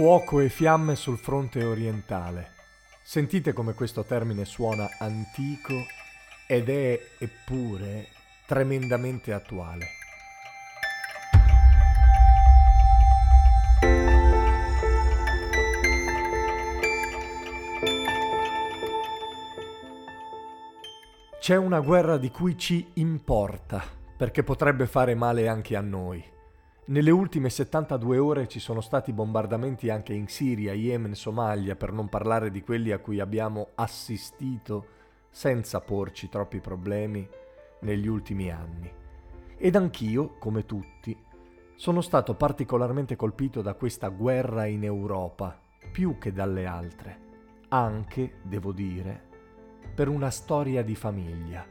Fuoco e fiamme sul fronte orientale. Sentite come questo termine suona antico ed è eppure tremendamente attuale. C'è una guerra di cui ci importa, perché potrebbe fare male anche a noi. Nelle ultime 72 ore ci sono stati bombardamenti anche in Siria, Yemen, Somalia, per non parlare di quelli a cui abbiamo assistito senza porci troppi problemi negli ultimi anni. Ed anch'io, come tutti, sono stato particolarmente colpito da questa guerra in Europa, più che dalle altre, anche, devo dire, per una storia di famiglia.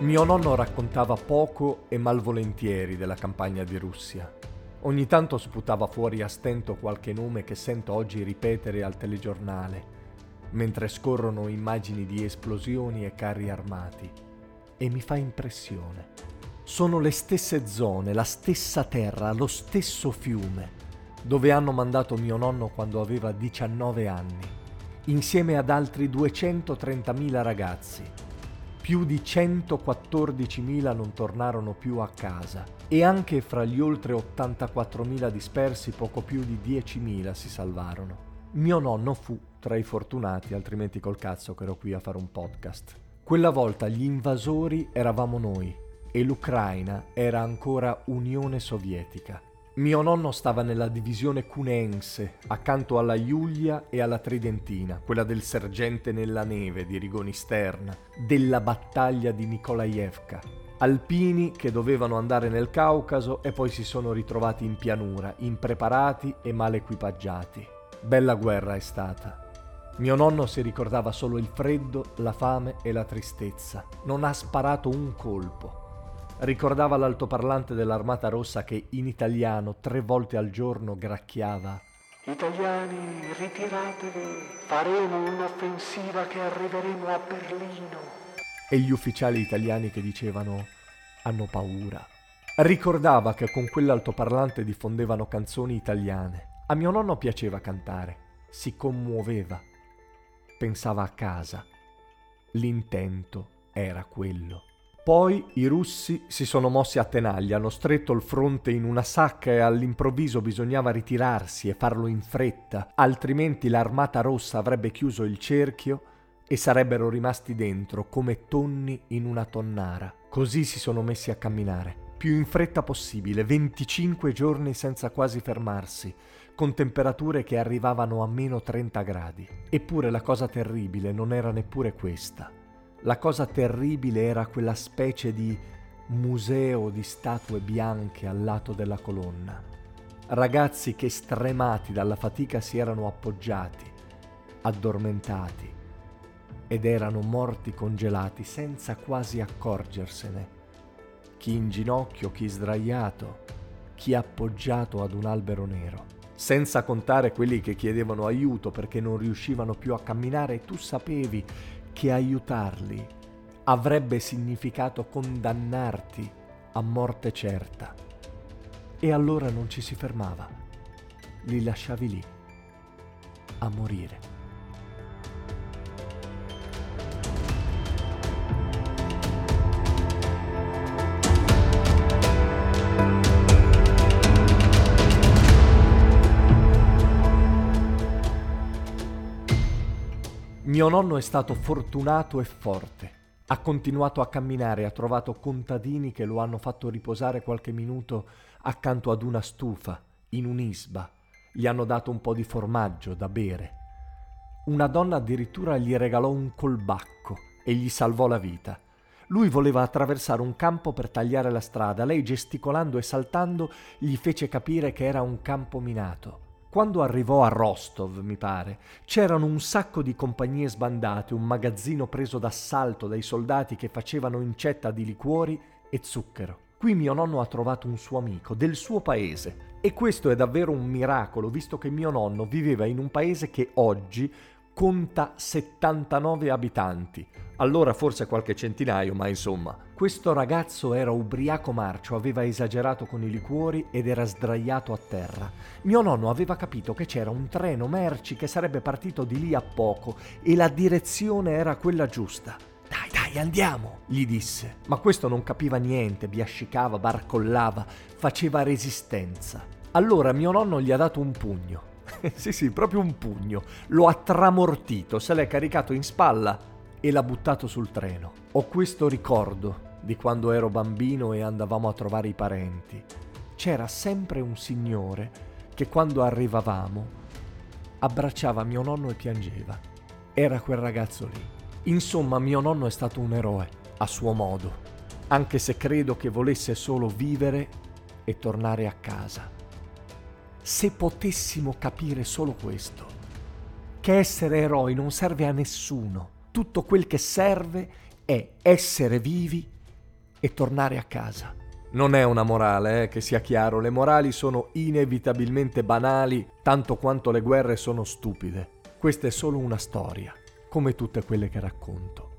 Mio nonno raccontava poco e malvolentieri della campagna di Russia. Ogni tanto sputava fuori a stento qualche nome che sento oggi ripetere al telegiornale, mentre scorrono immagini di esplosioni e carri armati. E mi fa impressione. Sono le stesse zone, la stessa terra, lo stesso fiume, dove hanno mandato mio nonno quando aveva 19 anni, insieme ad altri 230.000 ragazzi più di 114.000 non tornarono più a casa e anche fra gli oltre 84.000 dispersi poco più di 10.000 si salvarono. Mio nonno fu tra i fortunati, altrimenti col cazzo che ero qui a fare un podcast. Quella volta gli invasori eravamo noi e l'Ucraina era ancora Unione Sovietica. Mio nonno stava nella divisione cunense, accanto alla Giulia e alla Tridentina, quella del sergente nella neve di Rigoni Sterna, della battaglia di Nikolaevka. Alpini che dovevano andare nel Caucaso e poi si sono ritrovati in pianura, impreparati e mal equipaggiati. Bella guerra è stata. Mio nonno si ricordava solo il freddo, la fame e la tristezza. Non ha sparato un colpo ricordava l'altoparlante dell'Armata Rossa che in italiano tre volte al giorno gracchiava Italiani, ritiratevi, faremo un'offensiva che arriveremo a Berlino. E gli ufficiali italiani che dicevano hanno paura. Ricordava che con quell'altoparlante diffondevano canzoni italiane. A mio nonno piaceva cantare, si commuoveva, pensava a casa. L'intento era quello. Poi i russi si sono mossi a tenaglia, hanno stretto il fronte in una sacca e all'improvviso bisognava ritirarsi e farlo in fretta, altrimenti l'armata rossa avrebbe chiuso il cerchio e sarebbero rimasti dentro come tonni in una tonnara. Così si sono messi a camminare, più in fretta possibile, 25 giorni senza quasi fermarsi, con temperature che arrivavano a meno 30 gradi. Eppure la cosa terribile non era neppure questa. La cosa terribile era quella specie di museo di statue bianche al lato della colonna. Ragazzi che stremati dalla fatica si erano appoggiati, addormentati ed erano morti congelati senza quasi accorgersene. Chi in ginocchio, chi sdraiato, chi appoggiato ad un albero nero. Senza contare quelli che chiedevano aiuto perché non riuscivano più a camminare tu sapevi che aiutarli avrebbe significato condannarti a morte certa. E allora non ci si fermava, li lasciavi lì, a morire. Mio nonno è stato fortunato e forte. Ha continuato a camminare, ha trovato contadini che lo hanno fatto riposare qualche minuto accanto ad una stufa, in un'isba, gli hanno dato un po' di formaggio da bere. Una donna addirittura gli regalò un colbacco e gli salvò la vita. Lui voleva attraversare un campo per tagliare la strada, lei gesticolando e saltando gli fece capire che era un campo minato. Quando arrivò a Rostov, mi pare, c'erano un sacco di compagnie sbandate, un magazzino preso d'assalto dai soldati che facevano incetta di liquori e zucchero. Qui mio nonno ha trovato un suo amico del suo paese e questo è davvero un miracolo, visto che mio nonno viveva in un paese che oggi conta 79 abitanti. Allora forse qualche centinaio, ma insomma. Questo ragazzo era ubriaco marcio, aveva esagerato con i liquori ed era sdraiato a terra. Mio nonno aveva capito che c'era un treno merci che sarebbe partito di lì a poco e la direzione era quella giusta. Dai, dai, andiamo, gli disse. Ma questo non capiva niente, biascicava, barcollava, faceva resistenza. Allora mio nonno gli ha dato un pugno. sì, sì, proprio un pugno. Lo ha tramortito, se l'è caricato in spalla e l'ha buttato sul treno. Ho questo ricordo di quando ero bambino e andavamo a trovare i parenti. C'era sempre un signore che quando arrivavamo abbracciava mio nonno e piangeva. Era quel ragazzo lì. Insomma, mio nonno è stato un eroe, a suo modo, anche se credo che volesse solo vivere e tornare a casa. Se potessimo capire solo questo, che essere eroi non serve a nessuno, tutto quel che serve è essere vivi e tornare a casa. Non è una morale, eh, che sia chiaro, le morali sono inevitabilmente banali tanto quanto le guerre sono stupide. Questa è solo una storia, come tutte quelle che racconto.